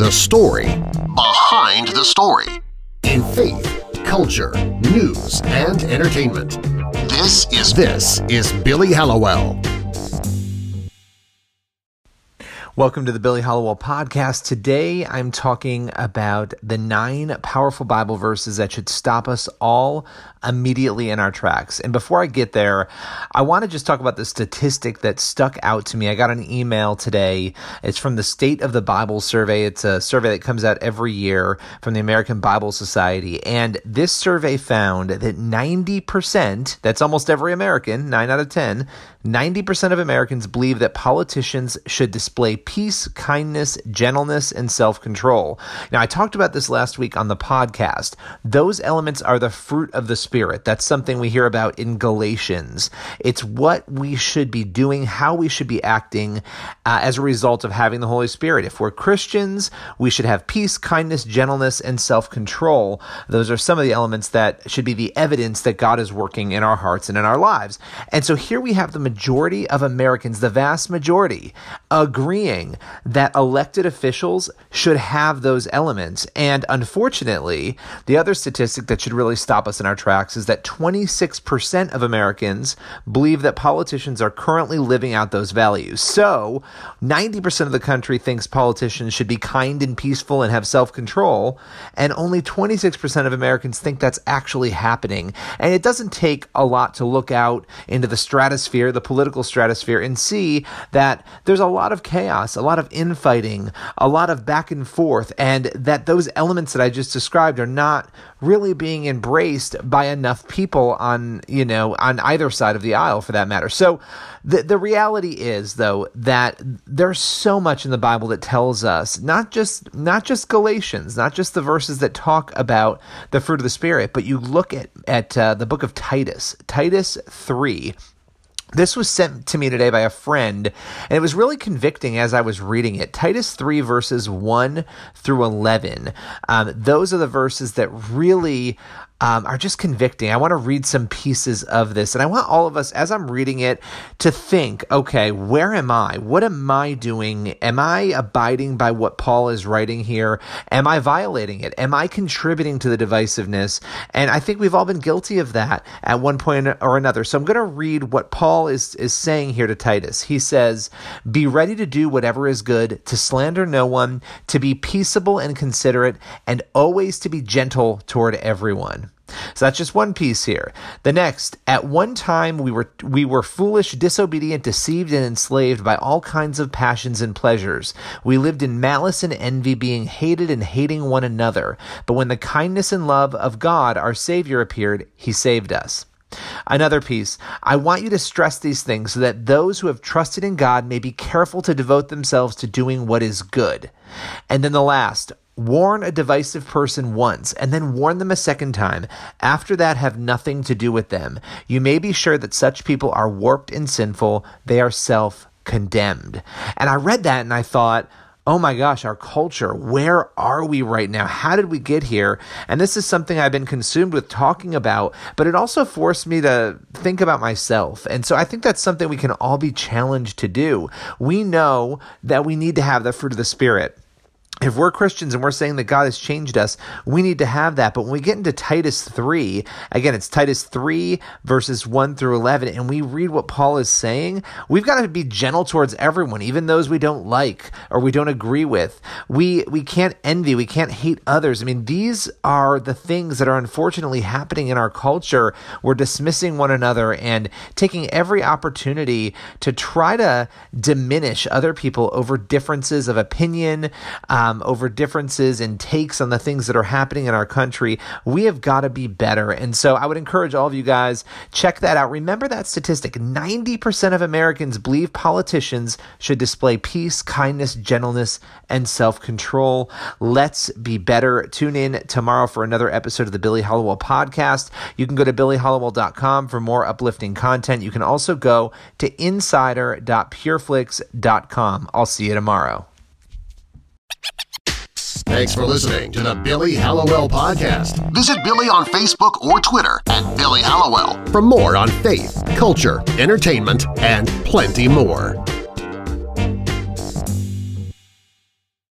the story behind the story in faith, culture, news, and entertainment. This is This is Billy Hallowell. Welcome to the Billy Hallowell podcast. Today I'm talking about the nine powerful Bible verses that should stop us all immediately in our tracks. And before I get there, I want to just talk about the statistic that stuck out to me. I got an email today. It's from the State of the Bible survey. It's a survey that comes out every year from the American Bible Society. And this survey found that 90%, that's almost every American, 9 out of 10, 90% of Americans believe that politicians should display peace, kindness, gentleness, and self control. Now, I talked about this last week on the podcast. Those elements are the fruit of the Spirit. That's something we hear about in Galatians. It's what we should be doing, how we should be acting uh, as a result of having the Holy Spirit. If we're Christians, we should have peace, kindness, gentleness, and self control. Those are some of the elements that should be the evidence that God is working in our hearts and in our lives. And so here we have the majority of Americans, the vast majority, agreeing that elected officials should have those elements. And unfortunately, the other statistic that should really stop us in our tracks is that 26% of Americans believe that politicians are currently living out those values. So 90% of the country thinks politicians should be kind and peaceful and have self control. And only 26% of Americans think that's actually happening. And it doesn't take a lot to look out into the stratosphere, the the political stratosphere and see that there's a lot of chaos, a lot of infighting, a lot of back and forth, and that those elements that I just described are not really being embraced by enough people on, you know, on either side of the aisle for that matter. So the the reality is though that there's so much in the Bible that tells us not just not just Galatians, not just the verses that talk about the fruit of the spirit, but you look at at uh, the book of Titus, Titus 3 this was sent to me today by a friend, and it was really convicting as I was reading it. Titus 3, verses 1 through 11. Um, those are the verses that really um, are just convicting. I want to read some pieces of this, and I want all of us, as I'm reading it, to think okay, where am I? What am I doing? Am I abiding by what Paul is writing here? Am I violating it? Am I contributing to the divisiveness? And I think we've all been guilty of that at one point or another. So I'm going to read what Paul is, is saying here to Titus. He says, Be ready to do whatever is good, to slander no one, to be peaceable and considerate, and always to be gentle toward everyone. So that's just one piece here. The next, at one time we were we were foolish, disobedient, deceived and enslaved by all kinds of passions and pleasures. We lived in malice and envy, being hated and hating one another. But when the kindness and love of God, our savior appeared, he saved us. Another piece, I want you to stress these things so that those who have trusted in God may be careful to devote themselves to doing what is good. And then the last, Warn a divisive person once and then warn them a second time. After that, have nothing to do with them. You may be sure that such people are warped and sinful. They are self condemned. And I read that and I thought, oh my gosh, our culture, where are we right now? How did we get here? And this is something I've been consumed with talking about, but it also forced me to think about myself. And so I think that's something we can all be challenged to do. We know that we need to have the fruit of the Spirit if we're Christians and we're saying that God has changed us, we need to have that. But when we get into Titus 3, again, it's Titus 3, verses 1 through 11, and we read what Paul is saying, we've got to be gentle towards everyone, even those we don't like or we don't agree with. We, we can't envy, we can't hate others. I mean, these are the things that are unfortunately happening in our culture. We're dismissing one another and taking every opportunity to try to diminish other people over differences of opinion. Um, um, over differences and takes on the things that are happening in our country. We have got to be better. And so I would encourage all of you guys, check that out. Remember that statistic 90% of Americans believe politicians should display peace, kindness, gentleness, and self control. Let's be better. Tune in tomorrow for another episode of the Billy Hallowell podcast. You can go to billyhallowell.com for more uplifting content. You can also go to insider.pureflix.com. I'll see you tomorrow. Thanks for listening to the Billy Hallowell Podcast. Visit Billy on Facebook or Twitter at Billy Hallowell for more on faith, culture, entertainment, and plenty more.